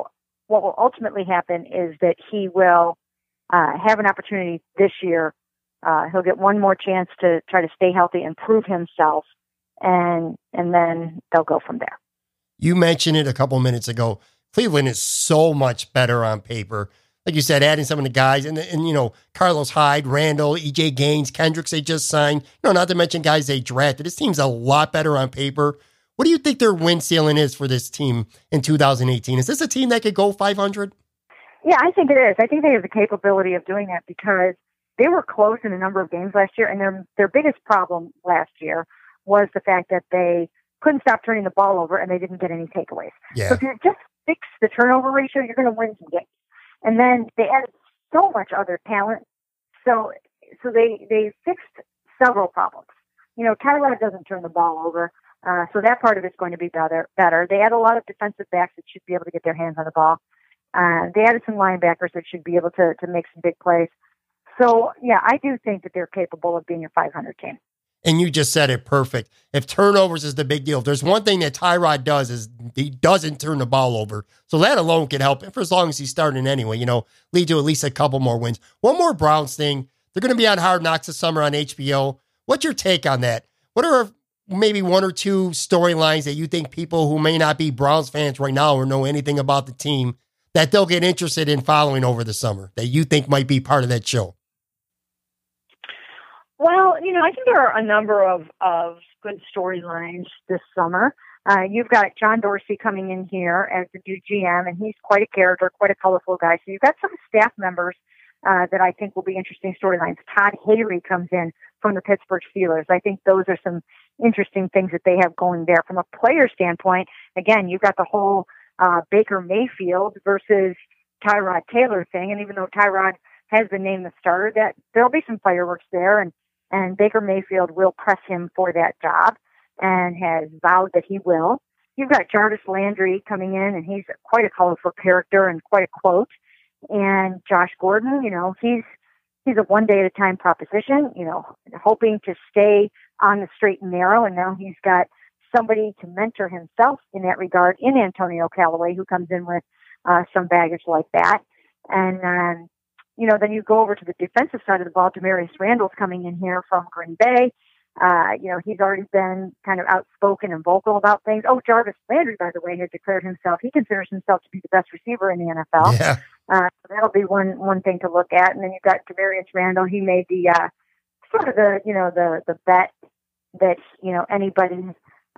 what will ultimately happen is that he will uh, have an opportunity this year uh, he'll get one more chance to try to stay healthy and prove himself, and and then they'll go from there. You mentioned it a couple minutes ago. Cleveland is so much better on paper. Like you said, adding some of the guys and, and you know, Carlos Hyde, Randall, EJ Gaines, Kendricks they just signed. You know, not to mention guys they drafted. This team's a lot better on paper. What do you think their win ceiling is for this team in 2018? Is this a team that could go 500? Yeah, I think it is. I think they have the capability of doing that because they were close in a number of games last year, and their their biggest problem last year was the fact that they couldn't stop turning the ball over and they didn't get any takeaways. Yeah. So if you just fix the turnover ratio, you're going to win some games. And then they added so much other talent, so so they they fixed several problems. You know, Tyrod doesn't turn the ball over, uh, so that part of it's going to be better. Better. They add a lot of defensive backs that should be able to get their hands on the ball. Uh, they added some linebackers that should be able to to make some big plays. So, yeah, I do think that they're capable of being a 500 team. And you just said it perfect. If turnovers is the big deal, if there's one thing that Tyrod does is he doesn't turn the ball over. So that alone can help. And for as long as he's starting anyway, you know, lead to at least a couple more wins. One more Browns thing. They're going to be on Hard Knocks this summer on HBO. What's your take on that? What are maybe one or two storylines that you think people who may not be Browns fans right now or know anything about the team that they'll get interested in following over the summer that you think might be part of that show? Well, you know, I think there are a number of, of good storylines this summer. Uh, you've got John Dorsey coming in here as the new GM, and he's quite a character, quite a colorful guy. So you've got some staff members uh, that I think will be interesting storylines. Todd Haley comes in from the Pittsburgh Steelers. I think those are some interesting things that they have going there. From a player standpoint, again, you've got the whole uh, Baker Mayfield versus Tyrod Taylor thing, and even though Tyrod has been named the starter, that there'll be some fireworks there, and and Baker Mayfield will press him for that job and has vowed that he will. You've got Jarvis Landry coming in, and he's quite a colorful character and quite a quote. And Josh Gordon, you know, he's he's a one day at a time proposition, you know, hoping to stay on the straight and narrow. And now he's got somebody to mentor himself in that regard in Antonio Callaway, who comes in with uh, some baggage like that. And, um, you know, then you go over to the defensive side of the ball. Damarious Randall's coming in here from Green Bay. Uh, you know, he's already been kind of outspoken and vocal about things. Oh, Jarvis Landry, by the way, has declared himself, he considers himself to be the best receiver in the NFL. Yeah. Uh, so that'll be one, one thing to look at. And then you've got Damarious Randall. He made the, uh, sort of the, you know, the, the bet that, you know, anybody,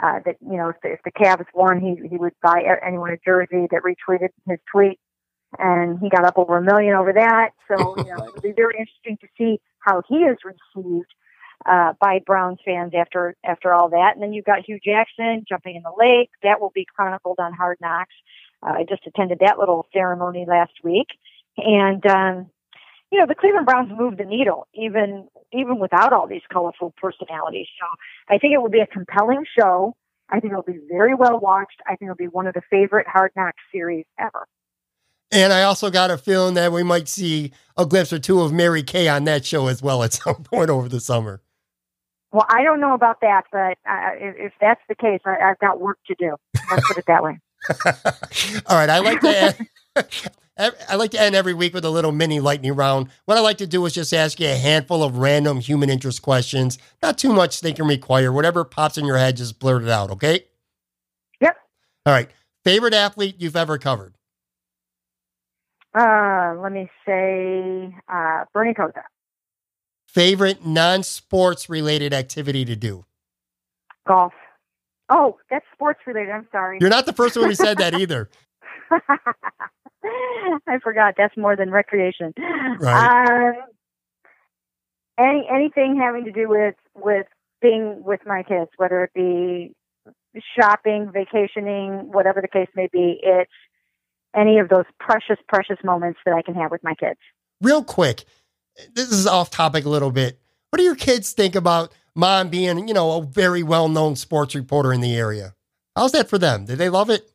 uh, that, you know, if the, if the Cavs won, he, he would buy anyone a jersey that retweeted his tweet. And he got up over a million over that. So, you know, it'll be very interesting to see how he is received uh, by Browns fans after after all that. And then you've got Hue Jackson jumping in the lake. That will be chronicled on Hard Knocks. Uh, I just attended that little ceremony last week, and um, you know the Cleveland Browns moved the needle even even without all these colorful personalities. So I think it will be a compelling show. I think it'll be very well watched. I think it'll be one of the favorite Hard Knocks series ever. And I also got a feeling that we might see a glimpse or two of Mary Kay on that show as well at some point over the summer. Well, I don't know about that, but uh, if, if, that's the case, I, have got work to do. Let's put it that way. All right, I like to end, I like to end every week with a little mini lightning round. What I like to do is just ask you a handful of random human interest questions. Not too much thinking required. Whatever pops in your head, just blurt it out. Okay? Yep. All right. Favorite athlete you've ever covered? Uh, let me say uh, Bernie Kosar favorite non sports related activity to do? Golf. Oh, that's sports related. I'm sorry. You're not the first one who said that either. I forgot. That's more than recreation. Right. Um, any anything having to do with with being with my kids, whether it be shopping, vacationing, whatever the case may be, it's any of those precious, precious moments that I can have with my kids. Real quick, this is off topic a little bit. What do your kids think about mom being, you know, a very well known sports reporter in the area? How's that for them? Did they love it?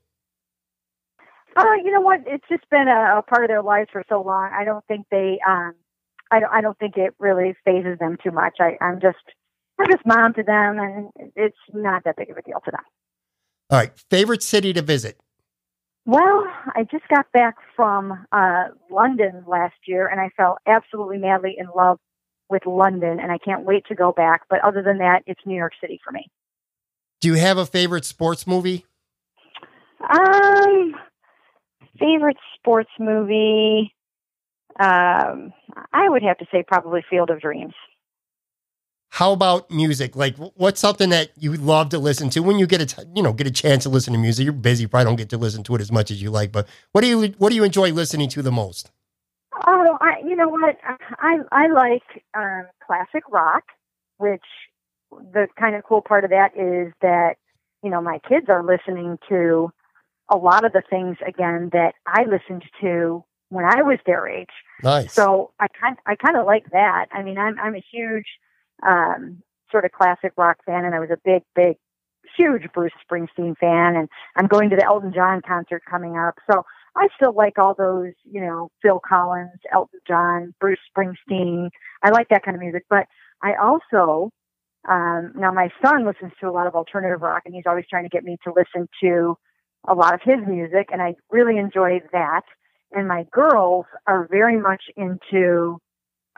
Uh, you know what? It's just been a, a part of their lives for so long. I don't think they, um, I don't, I don't think it really phases them too much. I, I'm just, I'm just mom to them, and it's not that big of a deal to them. All right, favorite city to visit? Well, I just got back from uh, London last year, and I fell absolutely madly in love with London, and I can't wait to go back. But other than that, it's New York City for me. Do you have a favorite sports movie? Um, favorite sports movie. Um, I would have to say probably Field of Dreams. How about music? Like, what's something that you love to listen to when you get a t- you know get a chance to listen to music? You're busy, probably don't get to listen to it as much as you like. But what do you what do you enjoy listening to the most? Oh, I, you know what? I I like um, classic rock, which the kind of cool part of that is that you know my kids are listening to a lot of the things again that I listened to when I was their age. Nice. So I kind I kind of like that. I mean, I'm I'm a huge um, sort of classic rock fan, and I was a big, big, huge Bruce Springsteen fan. And I'm going to the Elton John concert coming up, so I still like all those, you know, Phil Collins, Elton John, Bruce Springsteen. I like that kind of music, but I also um, now my son listens to a lot of alternative rock, and he's always trying to get me to listen to a lot of his music, and I really enjoy that. And my girls are very much into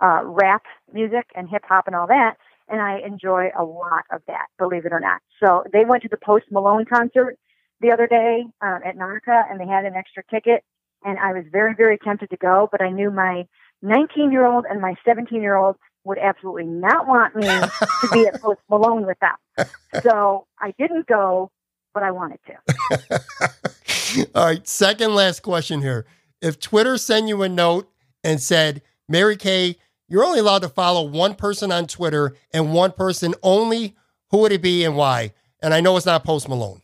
uh, rap music and hip hop and all that. And I enjoy a lot of that, believe it or not. So they went to the Post Malone concert the other day um, at Narca and they had an extra ticket. And I was very, very tempted to go, but I knew my 19 year old and my 17 year old would absolutely not want me to be at Post Malone with them. So I didn't go, but I wanted to. All right. Second last question here. If Twitter sent you a note and said, Mary Kay, you're only allowed to follow one person on Twitter and one person only. Who would it be and why? And I know it's not Post Malone.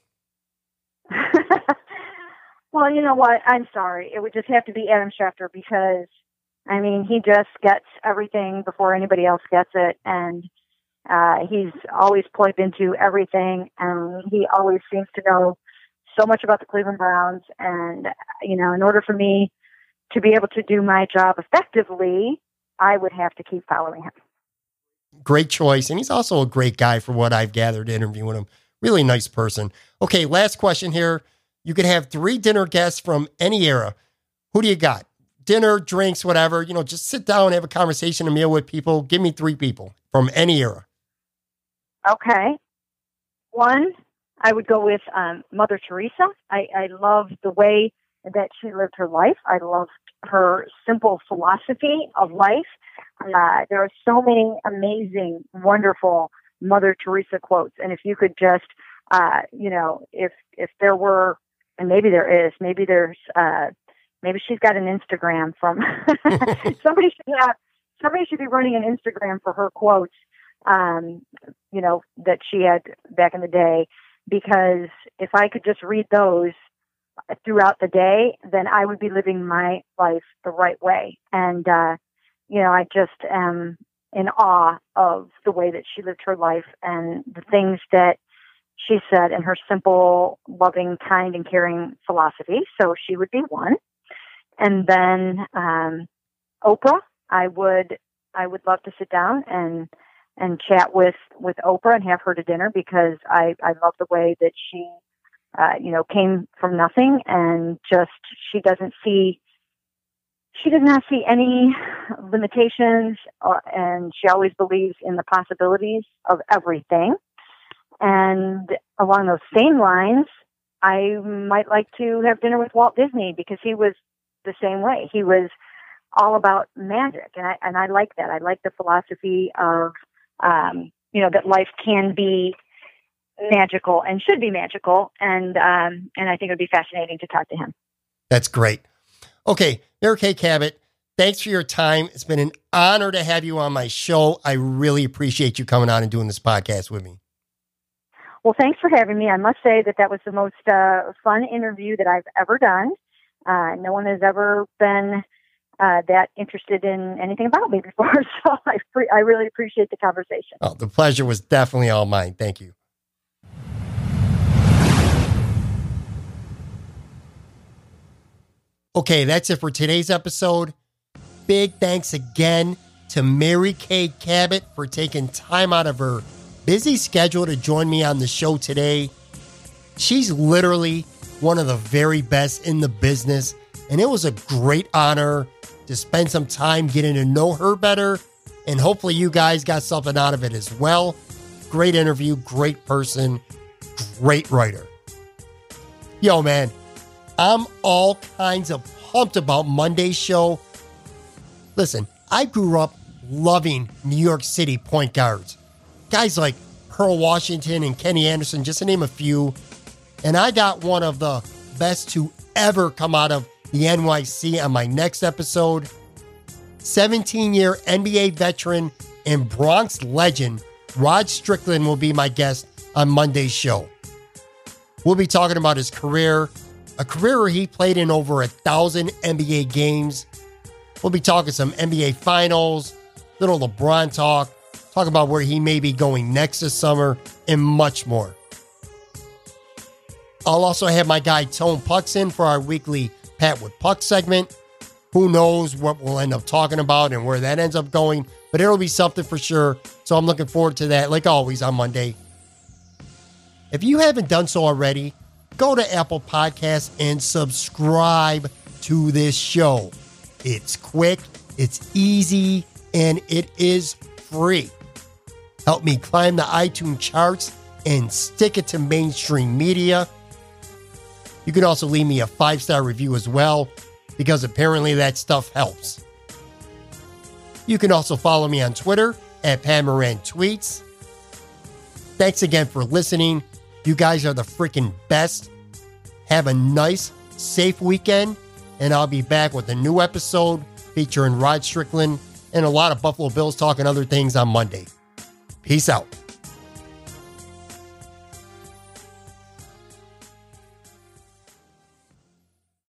well, you know what? I'm sorry. It would just have to be Adam Schefter because, I mean, he just gets everything before anybody else gets it. And uh, he's always plugged into everything. And he always seems to know so much about the Cleveland Browns. And, you know, in order for me to be able to do my job effectively, I would have to keep following him. Great choice. And he's also a great guy for what I've gathered interviewing him. Really nice person. Okay, last question here. You could have three dinner guests from any era. Who do you got? Dinner, drinks, whatever. You know, just sit down, and have a conversation, a meal with people. Give me three people from any era. Okay. One, I would go with um, Mother Teresa. I, I love the way that she lived her life. I loved her simple philosophy of life. Uh, there are so many amazing, wonderful Mother Teresa quotes, and if you could just, uh, you know, if if there were, and maybe there is, maybe there's, uh, maybe she's got an Instagram from somebody should have somebody should be running an Instagram for her quotes, um, you know, that she had back in the day. Because if I could just read those throughout the day, then I would be living my life the right way. And, uh, you know, I just am in awe of the way that she lived her life and the things that she said in her simple, loving, kind, and caring philosophy. So she would be one. And then um, Oprah, I would I would love to sit down and and chat with with Oprah and have her to dinner because I I love the way that she uh, you know, came from nothing and just she doesn't see she does not see any limitations or, and she always believes in the possibilities of everything. And along those same lines, I might like to have dinner with Walt Disney because he was the same way. He was all about magic, and I and I like that. I like the philosophy of um, you know that life can be magical and should be magical. And um, and I think it would be fascinating to talk to him. That's great. Okay, Mary Kay Cabot, thanks for your time. It's been an honor to have you on my show. I really appreciate you coming on and doing this podcast with me. Well, thanks for having me. I must say that that was the most uh, fun interview that I've ever done. Uh, no one has ever been uh, that interested in anything about me before, so I, pre- I really appreciate the conversation. Oh, the pleasure was definitely all mine. Thank you. Okay, that's it for today's episode. Big thanks again to Mary Kay Cabot for taking time out of her busy schedule to join me on the show today. She's literally one of the very best in the business, and it was a great honor to spend some time getting to know her better. And hopefully, you guys got something out of it as well. Great interview, great person, great writer. Yo, man, I'm all kinds of pumped about Monday's show. Listen, I grew up loving New York City point guards. Guys like Pearl Washington and Kenny Anderson, just to name a few. And I got one of the best to ever come out of the NYC on my next episode. 17 year NBA veteran and Bronx legend Rod Strickland will be my guest on Monday's show. We'll be talking about his career, a career where he played in over a thousand NBA games. We'll be talking some NBA finals, little LeBron talk, talk about where he may be going next this summer, and much more. I'll also have my guy Tone Pucks in for our weekly Pat with Puck segment. Who knows what we'll end up talking about and where that ends up going, but it'll be something for sure. So I'm looking forward to that, like always, on Monday. If you haven't done so already, go to Apple Podcasts and subscribe to this show. It's quick, it's easy, and it is free. Help me climb the iTunes charts and stick it to mainstream media. You can also leave me a five star review as well, because apparently that stuff helps. You can also follow me on Twitter at Pat Moran Tweets. Thanks again for listening. You guys are the freaking best. Have a nice, safe weekend, and I'll be back with a new episode featuring Rod Strickland and a lot of Buffalo Bills talk and other things on Monday. Peace out.